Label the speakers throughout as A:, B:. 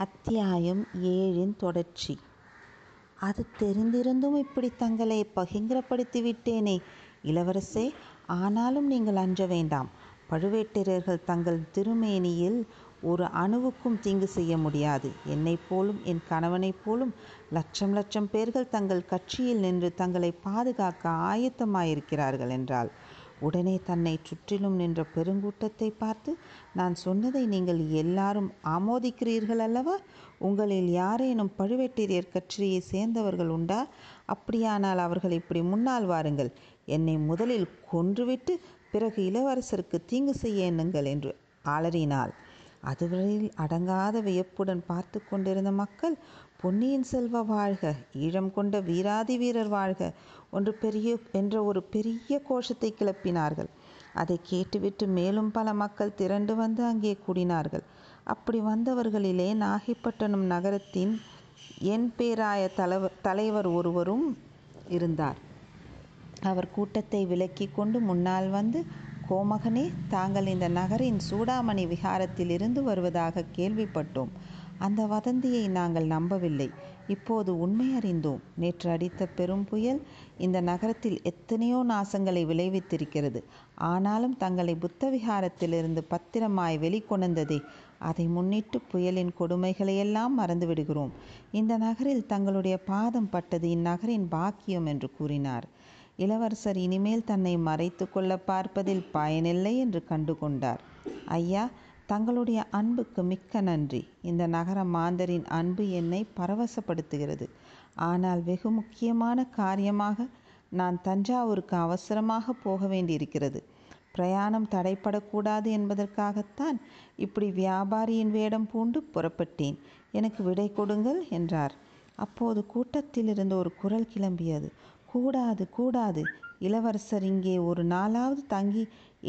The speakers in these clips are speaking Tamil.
A: அத்தியாயம் ஏழின் தொடர்ச்சி. அது தெரிந்திருந்தும் இப்படி தங்களை பகிங்கரப்படுத்தி விட்டேனே இளவரசே. ஆனாலும் நீங்கள் அஞ்ச வேண்டாம். பழுவேட்டரர்கள் தங்கள் திருமேனியில் ஒரு அணுவுக்கும் தீங்கு செய்ய முடியாது. என்னை போலும் என் கணவனைப் போலும் லட்சம் லட்சம் பேர்கள் தங்கள் கட்சியில் நின்று தங்களை பாதுகாக்க ஆயத்தமாயிருக்கிறார்கள் என்றாள். உடனே தன்னை சுற்றிலும் நின்ற பெருங்கூட்டத்தை பார்த்து நான் சொன்னதை நீங்கள் எல்லாரும் ஆமோதிக்கிறீர்கள் அல்லவா? உங்களில் யாரேனும் பழுவேட்டரையர் கட்சியை சேர்ந்தவர்கள் உண்டா? அப்படியானால் அவர்கள் இப்படி முன்னால் வாருங்கள். என்னை முதலில் கொன்றுவிட்டு பிறகு இளவரசருக்கு தீங்கு செய்ய எண்ணுங்கள் என்று அலறினாள் அதுவரையில் அடங்காத வியப்புடன் பார்த்து கொண்டிருந்த மக்கள் பொன்னியின் செல்வ வாழ்க ஈழம் கொண்ட வீராதி வீரர் வாழ்க ஒன்று பெரிய என்ற ஒரு பெரிய கோஷத்தை கிளப்பினார்கள். அதை கேட்டுவிட்டு மேலும் பல மக்கள் திரண்டு வந்து அங்கே கூடினார்கள். அப்படி வந்தவர்களிலே நாகைப்பட்டினம் நகரத்தின் என் பேராய தலைவர் தலைவர் ஒருவரும் இருந்தார். அவர் கூட்டத்தை விலக்கி கொண்டு முன்னால் வந்து கோமகனே தாங்கள் இந்த நகரின் சூடாமணி விகாரத்தில் இருந்து வருவதாக கேள்விப்பட்டோம். அந்த வதந்தியை நாங்கள் நம்பவில்லை. இப்போது உண்மை அறிந்தோம். நேற்று அடித்த பெரும் புயல் இந்த நகரத்தில் எத்தனையோ நாசங்களை விளைவித்திருக்கிறது. ஆனாலும் தங்களை புத்தவிகாரத்திலிருந்து பத்திரமாய் வெளிக்கொணர்ந்ததே அதை முன்னிட்டு புயலின் கொடுமைகளையெல்லாம் மறந்துவிடுகிறோம். இந்த நகரில் தங்களுடைய பாதம் பட்டது இந்நகரின் பாக்கியம் என்று கூறினார். இளவரசர் இனிமேல் தன்னை மறைத்து கொள்ள பார்ப்பதில் பயனில்லை என்று கண்டு கொண்டார் ஐயா தங்களுடைய அன்புக்கு மிக்க நன்றி. இந்த நகர மாந்தரின் அன்பு என்னை பரவசப்படுத்துகிறது. ஆனால் வெகு முக்கியமான காரியமாக நான் தஞ்சாவூருக்கு அவசரமாக போக வேண்டியிருக்கிறது. பிரயாணம் தடைப்படக்கூடாது என்பதற்காகத்தான் இப்படி வியாபாரியின் வேடம் பூண்டு புறப்பட்டேன். எனக்கு விடை கொடுங்கள் என்றார். அப்போது கூட்டத்திலிருந்து ஒரு குரல் கிளம்பியது. கூடாது கூடாது இளவரசர் இங்கே ஒரு நாளாவது தங்கி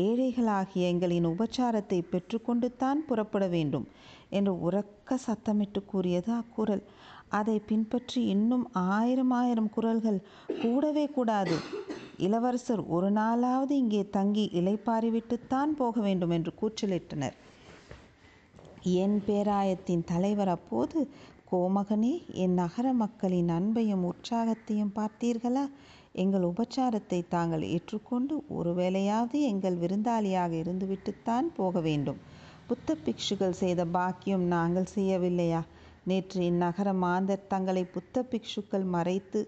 A: ஏழைகளாகிய எங்களின் உபச்சாரத்தை பெற்றுக்கொண்டு தான் புறப்பட வேண்டும் என்று உறக்க சத்தமிட்டு கூறியது அக்குரல் அதை பின்பற்றி இன்னும் ஆயிரம் ஆயிரம் குரல்கள் கூடவே கூடாது. இளவரசர் ஒரு நாளாவது இங்கே தங்கி இலைப்பாரிவிட்டுத்தான் போக வேண்டும் என்று கூச்சலிட்டனர். என் பேராயத்தின் தலைவர் அப்போது கோமகனே என் நகர மக்களின் அன்பையும் உற்சாகத்தையும் பார்த்தீர்களா? எங்கள் உபச்சாரத்தை தாங்கள் ஏற்றுக்கொண்டு ஒருவேளையாவது எங்கள் விருந்தாளியாக இருந்துவிட்டுத்தான் போக வேண்டும். புத்த பிக்ஷுகள் செய்த பாக்கியம் நாங்கள் செய்யவில்லையா? நேற்று இந்நகர மாந்தர் தங்களை புத்த பிக்ஷுக்கள் மறைத்து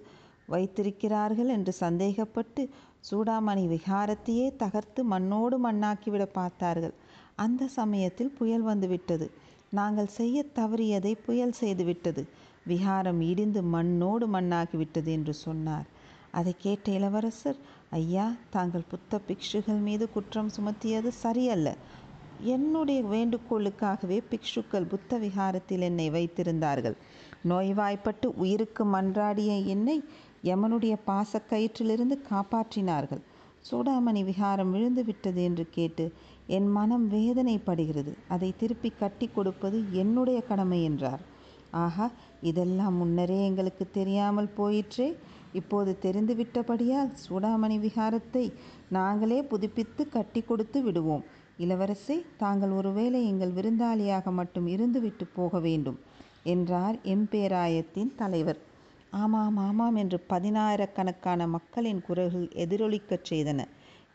A: வைத்திருக்கிறார்கள் என்று சந்தேகப்பட்டு சூடாமணி விகாரத்தையே தகர்த்து மண்ணோடு மண்ணாக்கிவிட பார்த்தார்கள். அந்த சமயத்தில் புயல் வந்துவிட்டது. நாங்கள் செய்ய தவறியதை புயல் செய்துவிட்டது. விகாரம் இடிந்து மண்ணோடு மண்ணாகிவிட்டது என்று சொன்னார். அதை கேட்ட இளவரசர் ஐயா தாங்கள் புத்த பிக்ஷுகள் மீது குற்றம் சுமத்தியது சரியல்ல. என்னுடைய வேண்டுகோளுக்காகவே பிக்ஷுக்கள் புத்த விகாரத்தில் என்னை வைத்திருந்தார்கள். நோய்வாய்ப்பட்டு உயிருக்கு மன்றாடிய என்னை யமனுடைய பாசக்கயிற்றிலிருந்து காப்பாற்றினார்கள். சூடாமணி விகாரம் விழுந்து விட்டது என்று கேட்டு என் மனம் வேதனைப்படுகிறது. அதை திருப்பி கட்டி கொடுப்பது என்னுடைய கடமை என்றார். ஆஹா இதெல்லாம் முன்னரே எங்களுக்கு தெரியாமல் போயிற்றே. இப்போது தெரிந்துவிட்டபடியால் சூடாமணி விகாரத்தை நாங்களே புதுப்பித்து கட்டி கொடுத்து விடுவோம். இளவரசே தாங்கள் ஒருவேளை எங்கள் விருந்தாளியாக மட்டும் இருந்துவிட்டு போக வேண்டும் என்றார் எம்பேராயத்தின் தலைவர். ஆமாம் ஆமாம் என்று பதினாயிரக்கணக்கான மக்களின் குரல்கள் எதிரொலிக்கச் செய்தன.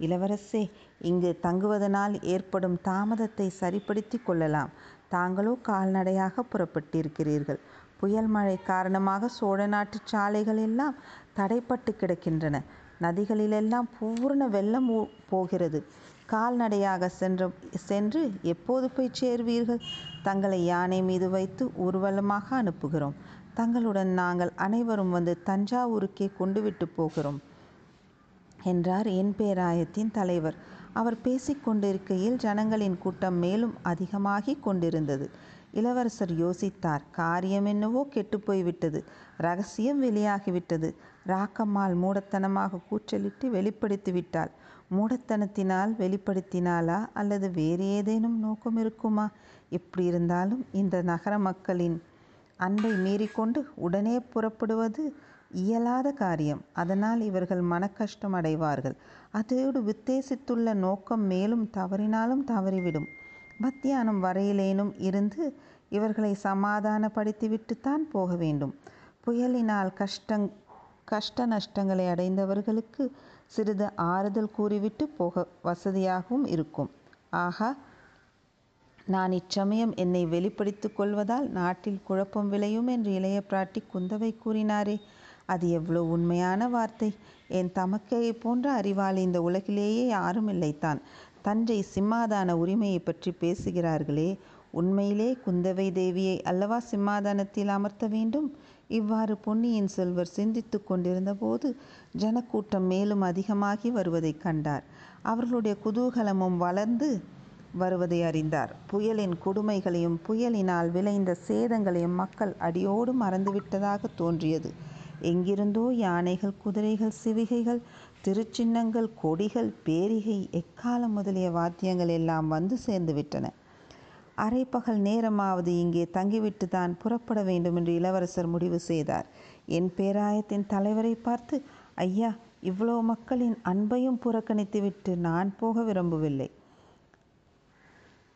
A: இளவரசே இங்கு தங்குவதனால் ஏற்படும் தாமதத்தை சரிப்படுத்தி கொள்ளலாம். தாங்களோ கால்நடையாக புறப்பட்டிருக்கிறீர்கள். புயல் மழை காரணமாக சோழ நாட்டு சாலைகள் எல்லாம் தடைப்பட்டு கிடக்கின்றன. நதிகளிலெல்லாம் பூர்ண வெள்ளம் போகிறது. கால்நடையாக சென்ற சென்று எப்போது போய் சேருவீர்கள்? தங்களை யானை மீது வைத்து ஊர்வலமாக அனுப்புகிறோம். தங்களுடன் நாங்கள் அனைவரும் வந்து தஞ்சாவூருக்கே கொண்டு விட்டு போகிறோம் என்றார் என் பேராயத்தின் தலைவர். அவர் பேசிக்கொண்டிருக்கையில் ஜனங்களின் கூட்டம் மேலும் அதிகமாகி கொண்டிருந்தது. இளவரசர் யோசித்தார். காரியம் என்னவோ கெட்டுப்போய்விட்டது. ரகசியம் வெளியாகிவிட்டது. ராக்கம்மாள் மூடத்தனமாக கூச்சலிட்டு வெளிப்படுத்தி விட்டாள். மூடத்தனத்தினால் வெளிப்படுத்தினாளா அல்லது வேறு ஏதேனும் நோக்கம் இருக்குமா? எப்படி இருந்தாலும் இந்த நகர மக்களின் அன்பை மீறிக்கொண்டு உடனே புறப்படுவது இயலாத காரியம். அதனால் இவர்கள் மனக்கஷ்டம் அடைவார்கள். அதோடு உத்தேசித்துள்ள நோக்கம் மேலும் தவறினாலும் தவறிவிடும். மத்தியானம் வரையிலேனும் இருந்து இவர்களை சமாதானப்படுத்திவிட்டுத்தான் போக வேண்டும். புயலினால் கஷ்டங் கஷ்ட நஷ்டங்களை அடைந்தவர்களுக்கு சிறிது ஆறுதல் கூறிவிட்டு போக வசதியாகவும் இருக்கும். ஆகா நான் இச்சமயம் என்னை வெளிப்படுத்திக் கொள்வதால் நாட்டில் குழப்பம் விளையும் என்று இளைய பிராட்டி குந்தவை கூறினாரே. அது எவ்வளவு உண்மையான வார்த்தை. என் தமக்கையை போன்ற அறிவாளி இந்த உலகிலேயே யாரும் இல்லைத்தான். தஞ்சை சிம்மாதான உரிமையை பற்றி பேசுகிறார்களே. உண்மையிலே குந்தவை தேவியை அல்லவா சிம்மாதானத்தில் அமர்த்த வேண்டும்? இவ்வாறு பொன்னியின் செல்வர் சிந்தித்து கொண்டிருந்தபோது ஜனக்கூட்டம் மேலும் அதிகமாகி வருவதை கண்டார். அவர்களுடைய குதூகலமும் வளர்ந்து வருவதை அறிந்தார். புயலின் கொடுமைகளையும் புயலினால் விளைந்த சேதங்களையும் மக்கள் அடியோடு மறந்துவிட்டதாக தோன்றியது. எங்கிருந்தோ யானைகள் குதிரைகள் சிவிகைகள் திருச்சின்னங்கள் கொடிகள் பேரிகை எக்காலம் முதலிய வாத்தியங்கள் எல்லாம் வந்து சேர்ந்து விட்டன. அரைப்பகல் நேரமாவது இங்கே தங்கிவிட்டு தான் புறப்பட வேண்டும் என்று இளவரசர் முடிவு செய்தார். என் பேராயத்தின் தலைவரை பார்த்து ஐயா இவ்வளோ மக்களின் அன்பையும் புறக்கணித்துவிட்டு நான் போக விரும்பவில்லை.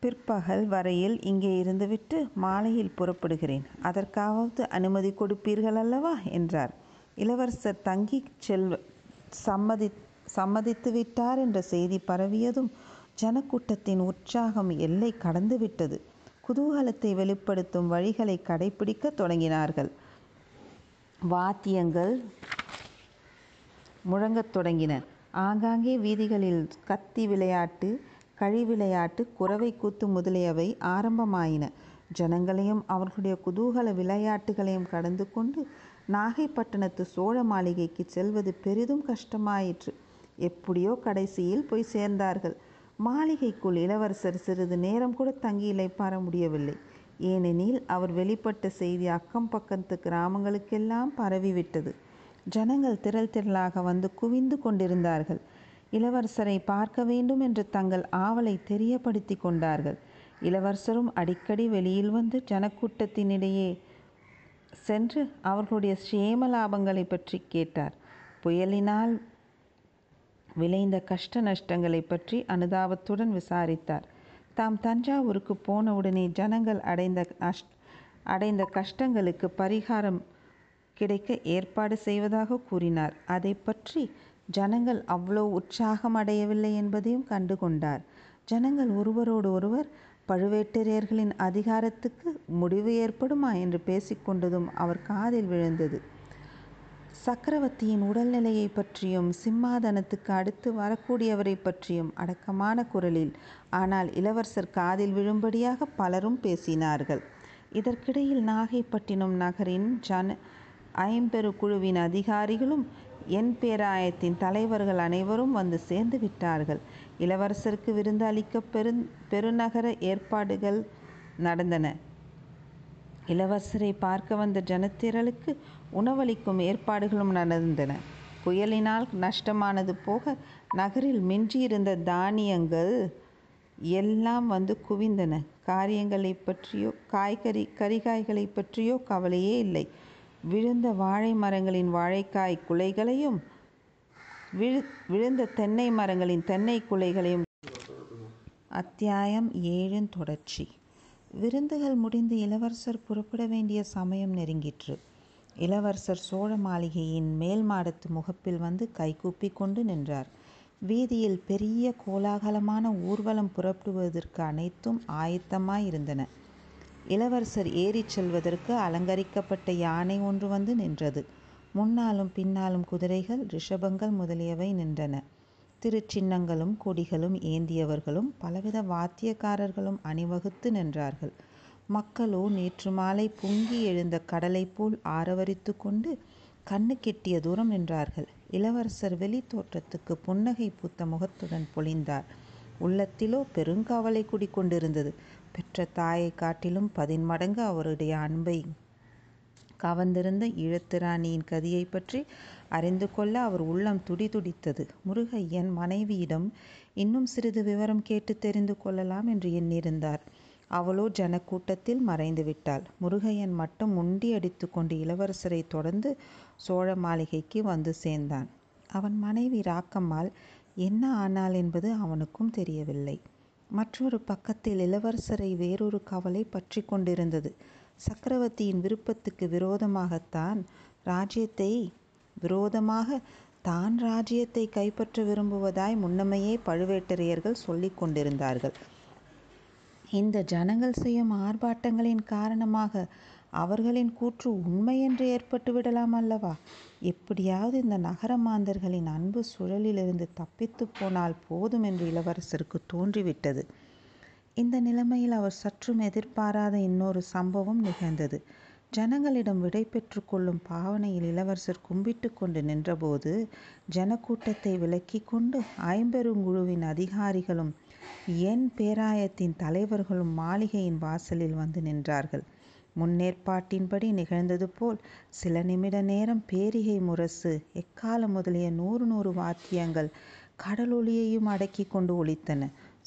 A: பிற்பகல் வரையில் இங்கே இருந்துவிட்டு மாலையில் புறப்படுகிறேன். அதற்காவது அனுமதி கொடுப்பீர்கள் அல்லவா என்றார். இளவரசர் தங்கி செல்வ சம்மதி சம்மதித்து விட்டார் என்ற செய்தி பரவியதும் ஜனக்கூட்டத்தின் உற்சாகம் எல்லை கடந்துவிட்டது. குதூகலத்தை வெளிப்படுத்தும் வழிகளை கடைபிடிக்க தொடங்கினார்கள். வாத்தியங்கள் முழங்கத் தொடங்கின. ஆங்காங்கே வீதிகளில் கத்தி விளையாட்டு கழி விளையாட்டு குறவை கூத்து முதலியவை ஆரம்பமாயின. ஜனங்களையும் அவர்களுடைய குதூகல விளையாட்டுகளையும் கடந்து கொண்டு நாகைப்பட்டினத்து சோழ மாளிகைக்கு செல்வது பெரிதும் கஷ்டமாயிற்று. எப்படியோ கடைசியில் போய் சேர்ந்தார்கள். மாளிகைக்குள் இளவரசர் சிறிது நேரம் கூட தங்கி இளைப்பாற முடியவில்லை. ஏனெனில் அவர் வெளிப்பட்ட செய்தி அக்கம் பக்கத்து கிராமங்களுக்கெல்லாம் பரவிவிட்டது. ஜனங்கள் திரள் திரளாக வந்து குவிந்து கொண்டிருந்தார்கள். இளவரசரை பார்க்க வேண்டும் என்று தங்கள் ஆவலை தெரியப்படுத்தி கொண்டார்கள். இளவரசரும் அடிக்கடி வெளியில் வந்து ஜனக்கூட்டத்தினிடையே சென்று அவர்களுடைய சேமலாபங்களை பற்றி கேட்டார். புயலினால் விளைந்த கஷ்ட நஷ்டங்களை பற்றி அனுதாபத்துடன் விசாரித்தார். தாம் தஞ்சாவூருக்கு போனவுடனே ஜனங்கள் அடைந்த அடைந்த கஷ்டங்களுக்கு பரிகாரம் கிடைக்க ஏற்பாடு செய்வதாக கூறினார். அதை பற்றி ஜனங்கள் அவ்வளோ உற்சாகம் அடையவில்லை என்பதையும் கண்டு கொண்டார். ஜனங்கள் ஒருவரோடு ஒருவர் பழுவேட்டரையர்களின் அதிகாரத்துக்கு முடிவு ஏற்படுமா என்று பேசிக்கொண்டதும் அவர் காதில் விழுந்தது. சக்கரவர்த்தியின் உடல்நிலையை பற்றியும் சிம்மாதனத்துக்கு அடுத்து வரக்கூடியவரை பற்றியும் அடக்கமான குரலில் ஆனால் இளவரசர் காதில் விழும்படியாக பலரும் பேசினார்கள். இதற்கிடையில் நாகைப்பட்டினம் நகரின் ஜன ஐம்பெரு குழுவின் அதிகாரிகளும் என் பேராயத்தின் தலைவர்கள் அனைவரும் வந்து சேர்ந்து விட்டார்கள். இளவரசருக்கு விருந்து அளிக்க பெரு பெருநகர ஏற்பாடுகள் நடந்தன. இளவரசரை பார்க்க வந்த ஜனத்திரளுக்கு உணவளிக்கும் ஏற்பாடுகளும் நடந்தன. புயலினால் நஷ்டமானது போக நகரில் மிஞ்சியிருந்த தானியங்கள் எல்லாம் வந்து குவிந்தன. காரியங்களை பற்றியோ காய்கறி கரிகாய்களை பற்றியோ கவலையே இல்லை. விழுந்த வாழை மரங்களின் வாழைக்காய் குலைகளையும் விழு விழுந்த தென்னை மரங்களின் தென்னை குலைகளையும். அத்தியாயம் ஏழின் தொடர்ச்சி. விருந்துகள் முடிந்து இளவரசர் புறப்பட வேண்டிய சமயம் நெருங்கிற்று. இளவரசர் சோழ மாளிகையின் மேல் மாடத்து முகப்பில் வந்து கைகூப்பி கொண்டு நின்றார். வீதியில் பெரிய கோலாகலமான ஊர்வலம் புறப்படுவதற்கு அனைத்தும் ஆயத்தமாயிருந்தன. இளவரசர் ஏறிச் செல்வதற்கு அலங்கரிக்கப்பட்ட யானை ஒன்று வந்து நின்றது. முன்னாலும் பின்னாலும் குதிரைகள் ரிஷபங்கள் முதலியவை நின்றன. திருச்சின்னங்களும் கொடிகளும் ஏந்தியவர்களும் பலவித வாத்தியக்காரர்களும் அணிவகுத்து நின்றார்கள். மக்களோ நேற்று மாலை பொங்கி எழுந்த கடலை போல் ஆரவரித்து கொண்டு கண்ணு கெட்டிய தூரம் நின்றார்கள். இளவரசர் வெளி தோற்றத்துக்கு புன்னகை பூத்த முகத்துடன் பொழிந்தார் உள்ளத்திலோ பெருங்கவலை குடிக்கொண்டிருந்தது. பெற்ற தாயை காட்டிலும் பதின்மடங்கு அவருடைய அன்பை கவர்ந்திருந்த ஈழத்துராணியின் கதியை பற்றி அறிந்து கொள்ள அவர் உள்ளம் துடிதுடித்தது முருகையன் மனைவியிடம் இன்னும் சிறிது விவரம் கேட்டு தெரிந்து கொள்ளலாம் என்று எண்ணியிருந்தார். அவளோ ஜனக்கூட்டத்தில் மறைந்து விட்டாள். முருகையன் மட்டும் முண்டி அடித்து கொண்டு இளவரசரை தொடர்ந்து சோழ மாளிகைக்கு வந்து சேர்ந்தான். அவன் மனைவி ராக்கம்மாள் என்ன ஆனாள் என்பது அவனுக்கும் தெரியவில்லை. மற்றொரு பக்கத்தில் இளவரசரை வேறொரு கவலை பற்றி கொண்டிருந்தது. சக்கரவர்த்தியின் விருப்பத்துக்கு விரோதமாகத்தான் ராஜ்யத்தை விரோதமாக தான் ராஜ்யத்தை கைப்பற்ற விரும்புவதாய் முன்னமையே பழுவேட்டரையர்கள் சொல்லிக் கொண்டிருந்தார்கள். இந்த ஜனங்கள் செய்யும் ஆர்ப்பாட்டங்களின் காரணமாக அவர்களின் கூற்று உண்மை என்று ஏற்பட்டு விடலாம் அல்லவா? எப்படியாவது இந்த நகர மாந்தர்களின் அன்பு சுழலிலிருந்து தப்பித்து போனால் போதும் என்று இளவரசருக்கு தோன்றிவிட்டது. இந்த நிலைமையில் அவர் சற்றும் எதிர்பாராத இன்னொரு சம்பவம் நிகழ்ந்தது. ஜனங்களிடம் விடை பெற்று கொள்ளும் பாவனையில் இளவரசர் கும்பிட்டு கொண்டு நின்றபோது ஜனக்கூட்டத்தை விலக்கி கொண்டு ஐம்பெருங்குழுவின் அதிகாரிகளும் என் பேராயத்தின் தலைவர்களும் மாளிகையின் வாசலில் வந்து நின்றார்கள். முன்னேற்பாட்டின்படி நிகழ்ந்தது போல் சில நிமிட நேரம் பேரிகை முரசு எக்காலம் முதலிய நூறு நூறு வாத்தியங்கள் கடலொலியையும் அடக்கி கொண்டு ஒலித்தன.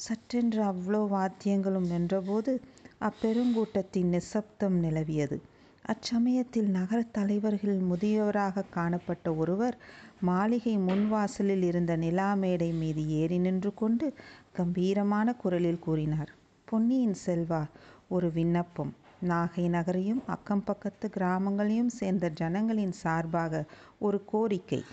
A: சற்றென்று அவ்வளோ வாத்தியங்களும் நின்றபோது அப்பெருங்கூட்டத்தின் நிசப்தம் நிலவியது. அச்சமயத்தில் நகரத் தலைவர்களில் முதியவராக காணப்பட்ட ஒருவர் மாளிகை முன்வாசலில் இருந்த நிலா மேடை மீது ஏறி நின்று கொண்டு கம்பீரமான குரலில் கூறினார் பொன்னியின் செல்வா ஒரு விண்ணப்பம். நாகை நகரையும் அக்கம் பக்கத்து கிராமங்களையும் சேர்ந்த ஜனங்களின் சார்பாக ஒரு கோரிக்கை.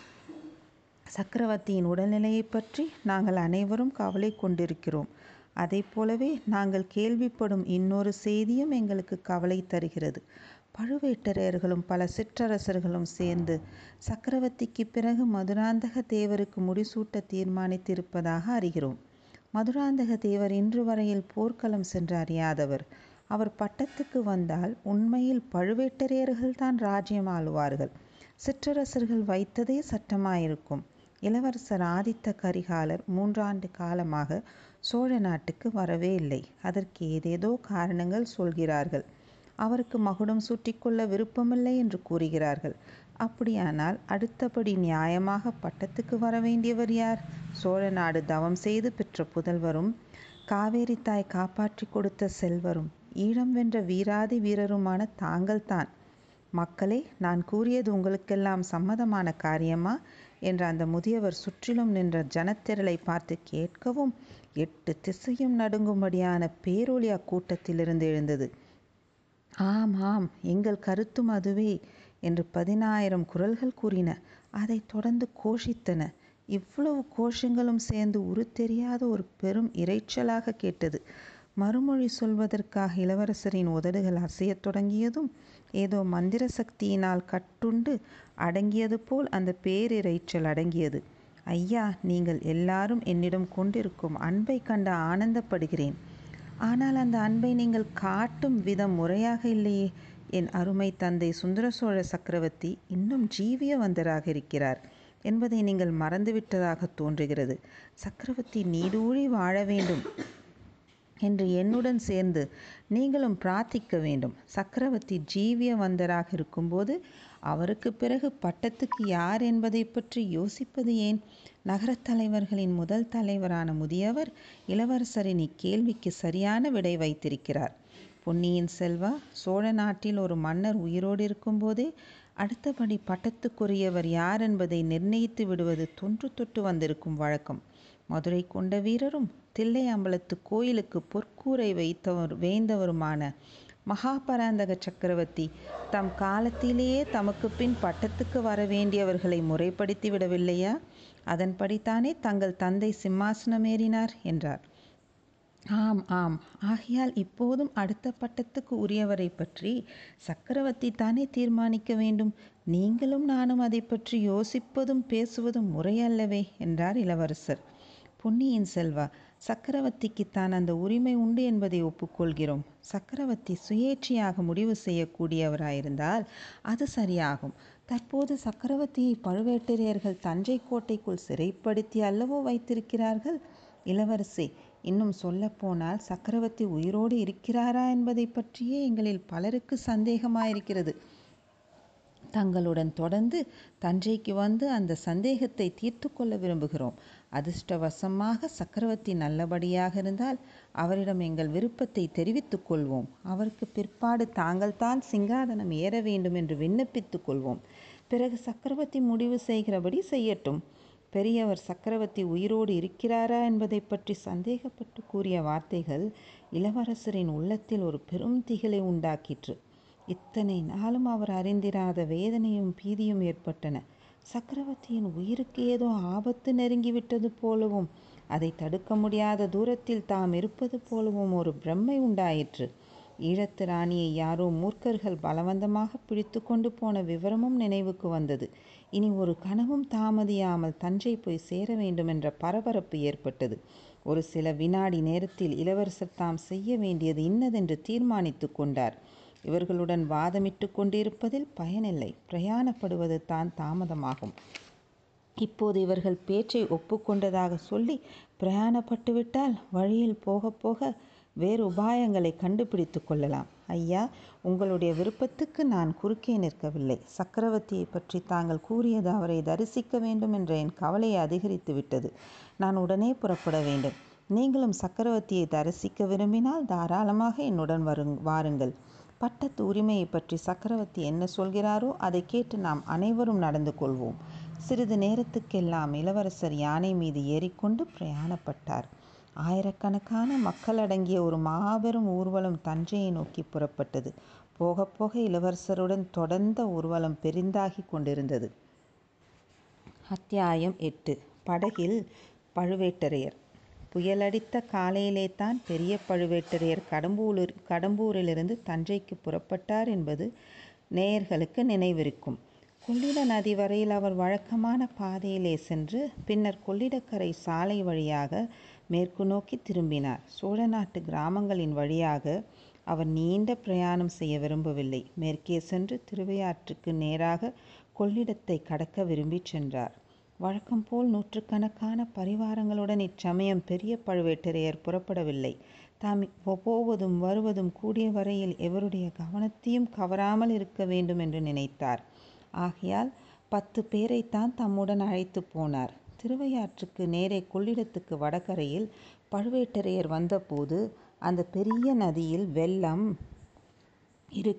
A: சக்கரவர்த்தியின் உடல்நிலையை பற்றி நாங்கள் அனைவரும் கவலை கொண்டிருக்கிறோம். அதை போலவே நாங்கள் கேள்விப்படும் இன்னொரு செய்தியும் எங்களுக்கு கவலை தருகிறது. பழுவேட்டரையர்களும் பல சிற்றரசர்களும் சேர்ந்து சக்கரவர்த்திக்கு பிறகு மதுராந்தக தேவருக்கு முடிசூட்ட தீர்மானித்திருப்பதாக அறிகிறோம். மதுராந்தக தேவர் இன்று வரையில் போர்க்களம் சென்று அறியாதவர் அவர் பட்டத்துக்கு வந்தால் உண்மையில் பழுவேட்டரையர்கள்தான் ராஜ்யம் ஆளுவார்கள் சிற்றரசர்கள் வைத்ததே சட்டமாயிருக்கும். இளவரசர் ஆதித்த கரிகாலர் மூன்றாண்டு காலமாக சோழ நாட்டுக்கு வரவே இல்லை. அதற்கு ஏதேதோ காரணங்கள் சொல்கிறார்கள். அவருக்கு மகுடம் சூட்டிக்கொள்ள விருப்பமில்லை என்று கூறுகிறார்கள். அப்படியானால் அடுத்தபடி நியாயமாக பட்டத்துக்கு வர வேண்டியவர் யார்? சோழ நாடு தவம் செய்து பெற்ற புதல்வரும் காவேரி தாய் காப்பாற்றி கொடுத்த செல்வரும் ஈழம் வென்ற வீராதி வீரருமான தாங்கள்தான். மக்களே நான் கூறியது உங்களுக்கெல்லாம் சம்மதமான காரியமா? என்று அந்த முதியவர் சுற்றிலும் நின்ற ஜனத்திரளை பார்த்து கேட்கவும் எட்டு திசையும் நடுங்கும்படியான பேரொளி அக்கூட்டத்திலிருந்து எழுந்தது. ஆம் ஆம் எங்கள் கருத்தும் அதுவே என்று பதினாயிரம் குரல்கள் கூறின. அதை தொடர்ந்து கோஷித்தன. இவ்வளவு கோஷங்களும் சேர்ந்து உரு தெரியாத ஒரு பெரும் இரைச்சலாக கேட்டது. மறுமொழி சொல்வதற்காக இளவரசரின் உதடுகள் அசையத் தொடங்கியதும் ஏதோ மந்திர சக்தியினால் கட்டுண்டு அடங்கியது போல் அந்த பேரிரைச்சல் அடங்கியது. ஐயா நீங்கள் எல்லாரும் என்னிடம் கொண்டிருக்கும் அன்பை கண்டு ஆனந்தப்படுகிறேன். ஆனால் அந்த அன்பை நீங்கள் காட்டும் விதம் முறையாக இல்லையே. என் அருமை தந்தை சுந்தர சோழ சக்கரவர்த்தி இன்னும் ஜீவியவந்தராக இருக்கிறார் என்பதை நீங்கள் மறந்துவிட்டதாக தோன்றுகிறது. சக்கரவர்த்தி நீடூழி வாழ வேண்டும். என்று என்னுடன் சேர்ந்து நீங்களும் பிரார்த்திக்க வேண்டும். சக்கரவர்த்தி ஜீவியவந்தராக இருக்கும்போது அவருக்கு பிறகு பட்டத்துக்கு யார் என்பதை பற்றி யோசிப்பது ஏன்? நகரத் தலைவர்களின் முதல் தலைவரான முதியவர் இளவரசரின் இக்கேள்விக்கு சரியான விடை வைத்திருக்கிறார். பொன்னியின் செல்வா சோழ நாட்டில் ஒரு மன்னர் உயிரோடு இருக்கும்போதே அடுத்தபடி பட்டத்துக்குரியவர் யார் என்பதை நிர்ணயித்து விடுவது தொன்று தொட்டு வந்திருக்கும் வழக்கம். மதுரை கொண்ட வீரரும் தில்லை அம்பலத்து கோயிலுக்கு பொற்கூரை வைத்தவர் வேந்தவருமான மகாபராந்தக சக்கரவர்த்தி தம் காலத்திலேயே தமக்கு பின் பட்டத்துக்கு வர வேண்டியவர்களை முறைப்படுத்தி விடவில்லையா? அதன்படித்தானே தங்கள் தந்தை சிம்மாசனமேறினார் என்றார். ஆம் ஆம். ஆகையால் இப்போதும் அடுத்த பட்டத்துக்கு உரியவரை பற்றி சக்கரவர்த்தி தானே தீர்மானிக்க வேண்டும்? நீங்களும் நானும் அதை பற்றி யோசிப்பதும் பேசுவதும் முறையல்லவே என்றார் இளவரசர். பொன்னியின் செல்வா சக்கரவர்த்திக்குத்தான் அந்த உரிமை உண்டு என்பதை ஒப்புக்கொள்கிறோம். சக்கரவர்த்தி சுயேட்சையாக முடிவு செய்யக்கூடியவராயிருந்தால் அது சரியாகும். தற்போது சக்கரவர்த்தியை பழுவேட்டரையர்கள் தஞ்சை கோட்டைக்குள் சிறைப்படுத்தி அல்லவோ வைத்திருக்கிறார்கள்? இளவரசி இன்னும் சொல்லப்போனால் சக்கரவர்த்தி உயிரோடு இருக்கிறாரா என்பதை பற்றியே எங்களில் பலருக்கு சந்தேகமாயிருக்கிறது. தங்களுடன் தொடர்ந்து தஞ்சைக்கு வந்து அந்த சந்தேகத்தை தீர்த்து கொள்ள விரும்புகிறோம். அதிர்ஷ்டவசமாக சக்கரவர்த்தி நல்லபடியாக இருந்தால் அவரிடம் எங்கள் விருப்பத்தை தெரிவித்துக் கொள்வோம். அவருக்கு பிற்பாடு தாங்கள்தான் சிங்காதனம் ஏற வேண்டும் என்று விண்ணப்பித்துக் கொள்வோம். பிறகு சக்கரவர்த்தி முடிவு செய்கிறபடி செய்யட்டும். பெரியவர் சக்கரவர்த்தி உயிரோடு இருக்கிறாரா என்பதை பற்றி சந்தேகப்பட்டு கூறிய வார்த்தைகள் இளவரசரின் உள்ளத்தில் ஒரு பெரும் திகிலை உண்டாக்கிற்று. இத்தனை நாளும் அவர் அறிந்திராத வேதனையும் பீதியும் ஏற்பட்டன. சக்கரவர்த்தியின் உயிருக்கு ஏதோ ஆபத்து நெருங்கிவிட்டது போலவும் அதை தடுக்க முடியாத தூரத்தில் தாம் இருப்பது போலவும் ஒரு பிரம்மை உண்டாயிற்று. ஈழத்து ராணியை யாரோ மூர்க்கர்கள் பலவந்தமாக பிடித்து கொண்டு போன விவரமும் நினைவுக்கு வந்தது. இனி ஒரு கனவும் தாமதியாமல் தஞ்சை போய் சேர வேண்டுமென்ற பரபரப்பு ஏற்பட்டது. ஒரு சில வினாடி நேரத்தில் இளவரசர் தாம் செய்ய வேண்டியது இன்னதென்று தீர்மானித்து கொண்டார். இவர்களுடன் வாதமிட்டு கொண்டிருப்பதில் பயனில்லை. பிரயாணப்படுவது தான் தாமதமாகும். இப்போது இவர்கள் பேச்சை ஒப்புக்கொண்டதாக சொல்லி பிரயாணப்பட்டுவிட்டால் வழியில் போக போக வேறு உபாயங்களை கண்டுபிடித்து கொள்ளலாம். ஐயா உங்களுடைய விருப்பத்துக்கு நான் குறுக்கே நிற்கவில்லை. சக்கரவர்த்தியை பற்றி தாங்கள் கூறியது அவரை தரிசிக்க வேண்டும் என்ற என் கவலையை அதிகரித்து விட்டது. நான் உடனே புறப்பட வேண்டும். நீங்களும் சக்கரவர்த்தியை தரிசிக்க விரும்பினால் தாராளமாக என்னுடன் வருங் வாருங்கள். பட்டத்து உரிமையை பற்றி சக்கரவர்த்தி என்ன சொல்கிறாரோ அதை கேட்டு நாம் அனைவரும் நடந்து கொள்வோம். சிறிது நேரத்துக்கெல்லாம் இளவரசர் யானை மீது ஏறிக்கொண்டு பிரயாணப்பட்டார். ஆயிரக்கணக்கான மக்கள் அடங்கிய ஒரு மாபெரும் ஊர்வலம் தஞ்சையை நோக்கி புறப்பட்டது. போக போக இளவரசருடன் தொடர்ந்த ஊர்வலம் பெரிந்தாகி கொண்டிருந்தது. அத்தியாயம் எட்டு. படகில் பழுவேட்டரையர். புயலடித்த காலையிலே தான் பெரிய பழுவேட்டரையர் கடம்பூலூர் கடம்பூரிலிருந்து தஞ்சைக்கு புறப்பட்டார் என்பது நேயர்களுக்கு நினைவிருக்கும். கொள்ளிட நதி வரையில் அவர் வழக்கமான பாதையிலே சென்று பின்னர் கொள்ளிடக்கரை சாலை வழியாக மேற்கு நோக்கி திரும்பினார். சோழ நாட்டு கிராமங்களின் வழியாக அவர் நீண்ட பிரயாணம் செய்ய விரும்பவில்லை. மேற்கே சென்று திருவையாற்றுக்கு நேராக கொள்ளிடத்தை கடக்க விரும்பி சென்றார். வழக்கம் போல் நூற்றுக்கணக்கான பரிவாரங்களுடன் இச்சமயம் பெரிய பழுவேட்டரையர் புறப்படவில்லை. தாம் போவதும் வருவதும் கூடிய வரையில் எவருடைய கவனத்தையும் கவராமல் இருக்க வேண்டும் என்று நினைத்தார். ஆகையால் பத்து பேரைத்தான் தம்முடன் அழைத்து போனார். திருவையாற்றுக்கு நேரே கொள்ளிடத்துக்கு வடகரையில் பழுவேட்டரையர் வந்தபோது அந்த பெரிய நதியில் வெள்ளம் இரு